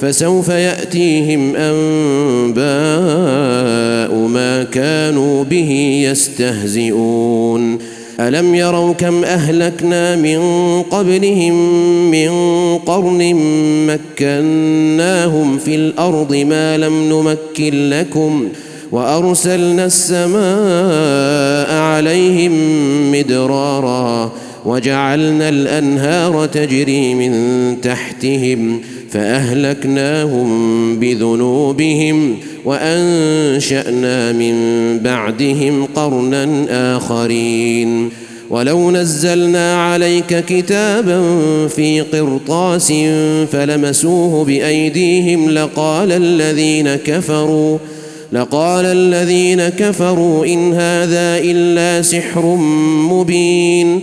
فسوف يأتيهم أنباء ما كانوا به يستهزئون. ألم يروا كم أهلكنا من قبلهم من قرن مكناهم في الأرض ما لم نمكن لكم وأرسلنا السماء عليهم مدرارا. وجعلنا الأنهار تجري من تحتهم فأهلكناهم بذنوبهم وأنشأنا من بعدهم قرنا آخرين ولو نزلنا عليك كتابا في قرطاس فلمسوه بأيديهم لقال الذين كفروا لقال الذين كفروا إن هذا إلا سحر مبين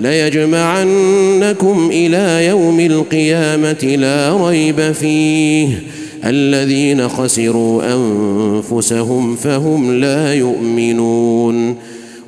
ليجمعنكم إلى يوم القيامة لا ريب فيه. الذين خسروا أنفسهم فهم لا يؤمنون.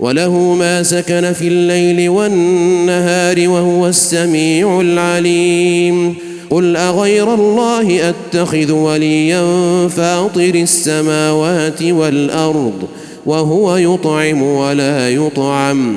وله ما سكن في الليل والنهار وهو السميع العليم. قل أغير الله أتخذ وليا فاطر السماوات والأرض وهو يطعم ولا يطعم.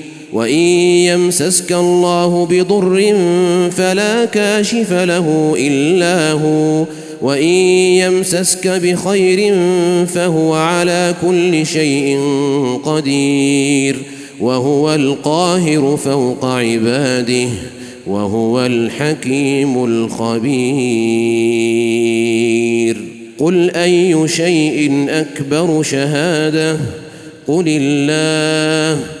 وإن يمسسك الله بضر فلا كاشف له إلا هو. وإن يمسسك بخير فهو على كل شيء قدير. وهو القاهر فوق عباده. وهو الحكيم الخبير. قل أي شيء أكبر شهادة؟ قل الله.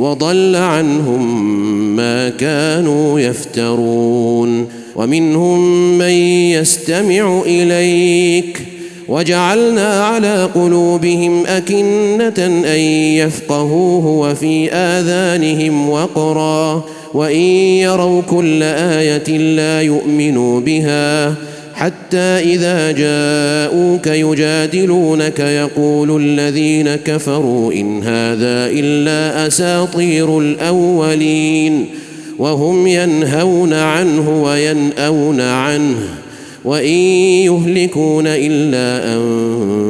وضل عنهم ما كانوا يفترون. ومنهم من يستمع إليك. وجعلنا على قلوبهم أكنة أن يفقهوه وفي آذانهم وقرا. وإن يروا كل آية لا يؤمنوا بها. حتى إذا جاءوك يجادلونك يقول الذين كفروا إن هذا إلا أساطير الأولين وهم ينهون عنه وينأون عنه وإن يهلكون إلا انفسهم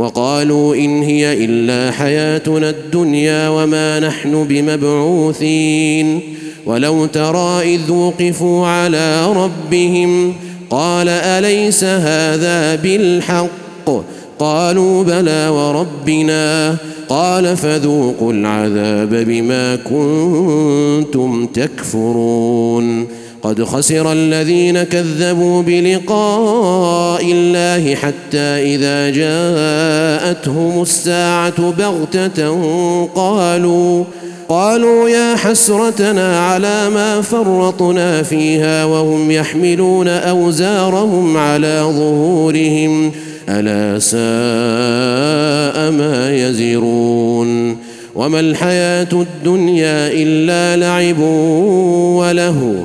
وقالوا إن هي إلا حياتنا الدنيا وما نحن بمبعوثين ولو ترى إذ وقفوا على ربهم قال أليس هذا بالحق قالوا بلى وربنا قال فذوقوا العذاب بما كنتم تكفرون قد خسر الذين كذبوا بلقاء الله حتى إذا جاءتهم الساعة بغتة قالوا قالوا يا حسرتنا على ما فرطنا فيها وهم يحملون أوزارهم على ظهورهم ألا ساء ما يزرون. وما الحياة الدنيا إلا لعب وله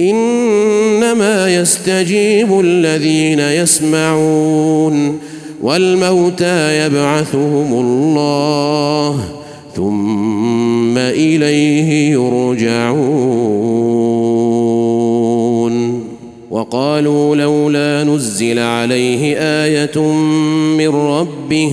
إنما يستجيب الذين يسمعون والموتى يبعثهم الله ثم إليه يرجعون. وقالوا لولا نزل عليه آية من ربه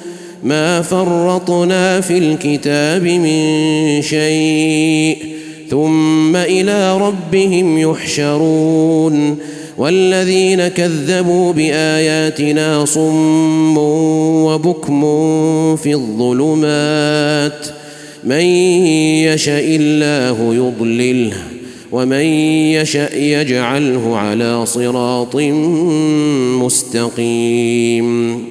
ما فرطنا في الكتاب من شيء ثم إلى ربهم يحشرون والذين كذبوا بآياتنا صم وبكم في الظلمات من يشاء الله يضلله ومن يشأ يجعله على صراط مستقيم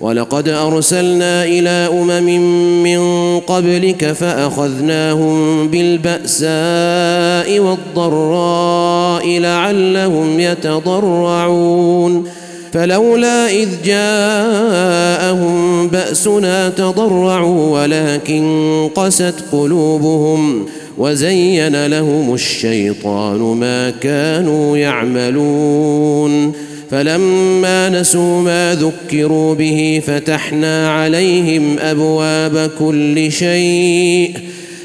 ولقد أرسلنا إلى أمم من قبلك فأخذناهم بالبأساء والضراء لعلهم يتضرعون. فلولا إذ جاءهم بأسنا تضرعوا ولكن قست قلوبهم وزين لهم الشيطان ما كانوا يعملون. فلما نسوا ما ذكروا به فتحنا عليهم أبواب كل شيء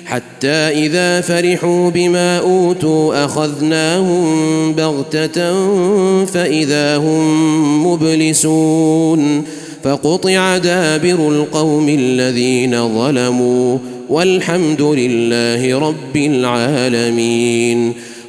حتى إذا فرحوا بما أوتوا أخذناهم بغتة فإذا هم مبلسون فقطع دابر القوم الذين ظلموا والحمد لله رب العالمين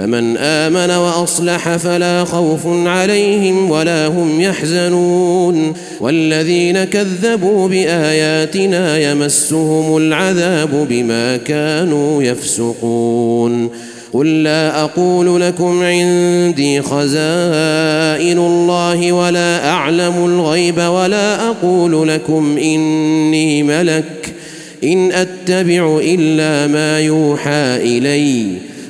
فمن آمن وأصلح فلا خوف عليهم ولا هم يحزنون. والذين كذبوا بآياتنا يمسهم العذاب بما كانوا يفسقون. قل لا أقول لكم عندي خزائن الله ولا أعلم الغيب ولا أقول لكم إني ملك. إن أتبع إلا ما يوحى إلي.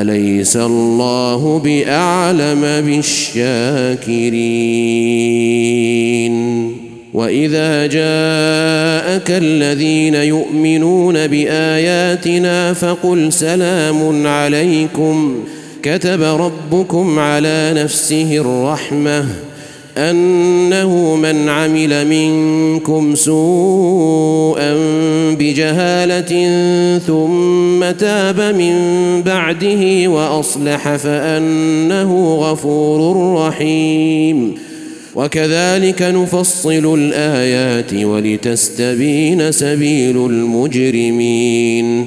أليس الله بأعلم بالشاكرين؟ وإذا جاءك الذين يؤمنون بآياتنا فقل سلام عليكم. كتب ربكم على نفسه الرحمة. أنه من عمل منكم سوءا بجهالة ثم تاب من بعده وأصلح فأنه غفور رحيم. وكذلك نفصل الآيات ولتستبين سبيل المجرمين.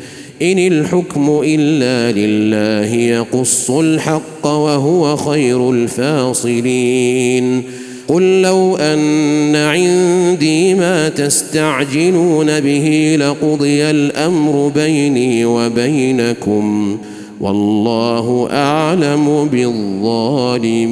إن الحكم إلا لله يقص الحق وهو خير الفاصلين. قل لو أن عندي ما تستعجلون به لقضي الأمر بيني وبينكم والله أعلم بالظالمين.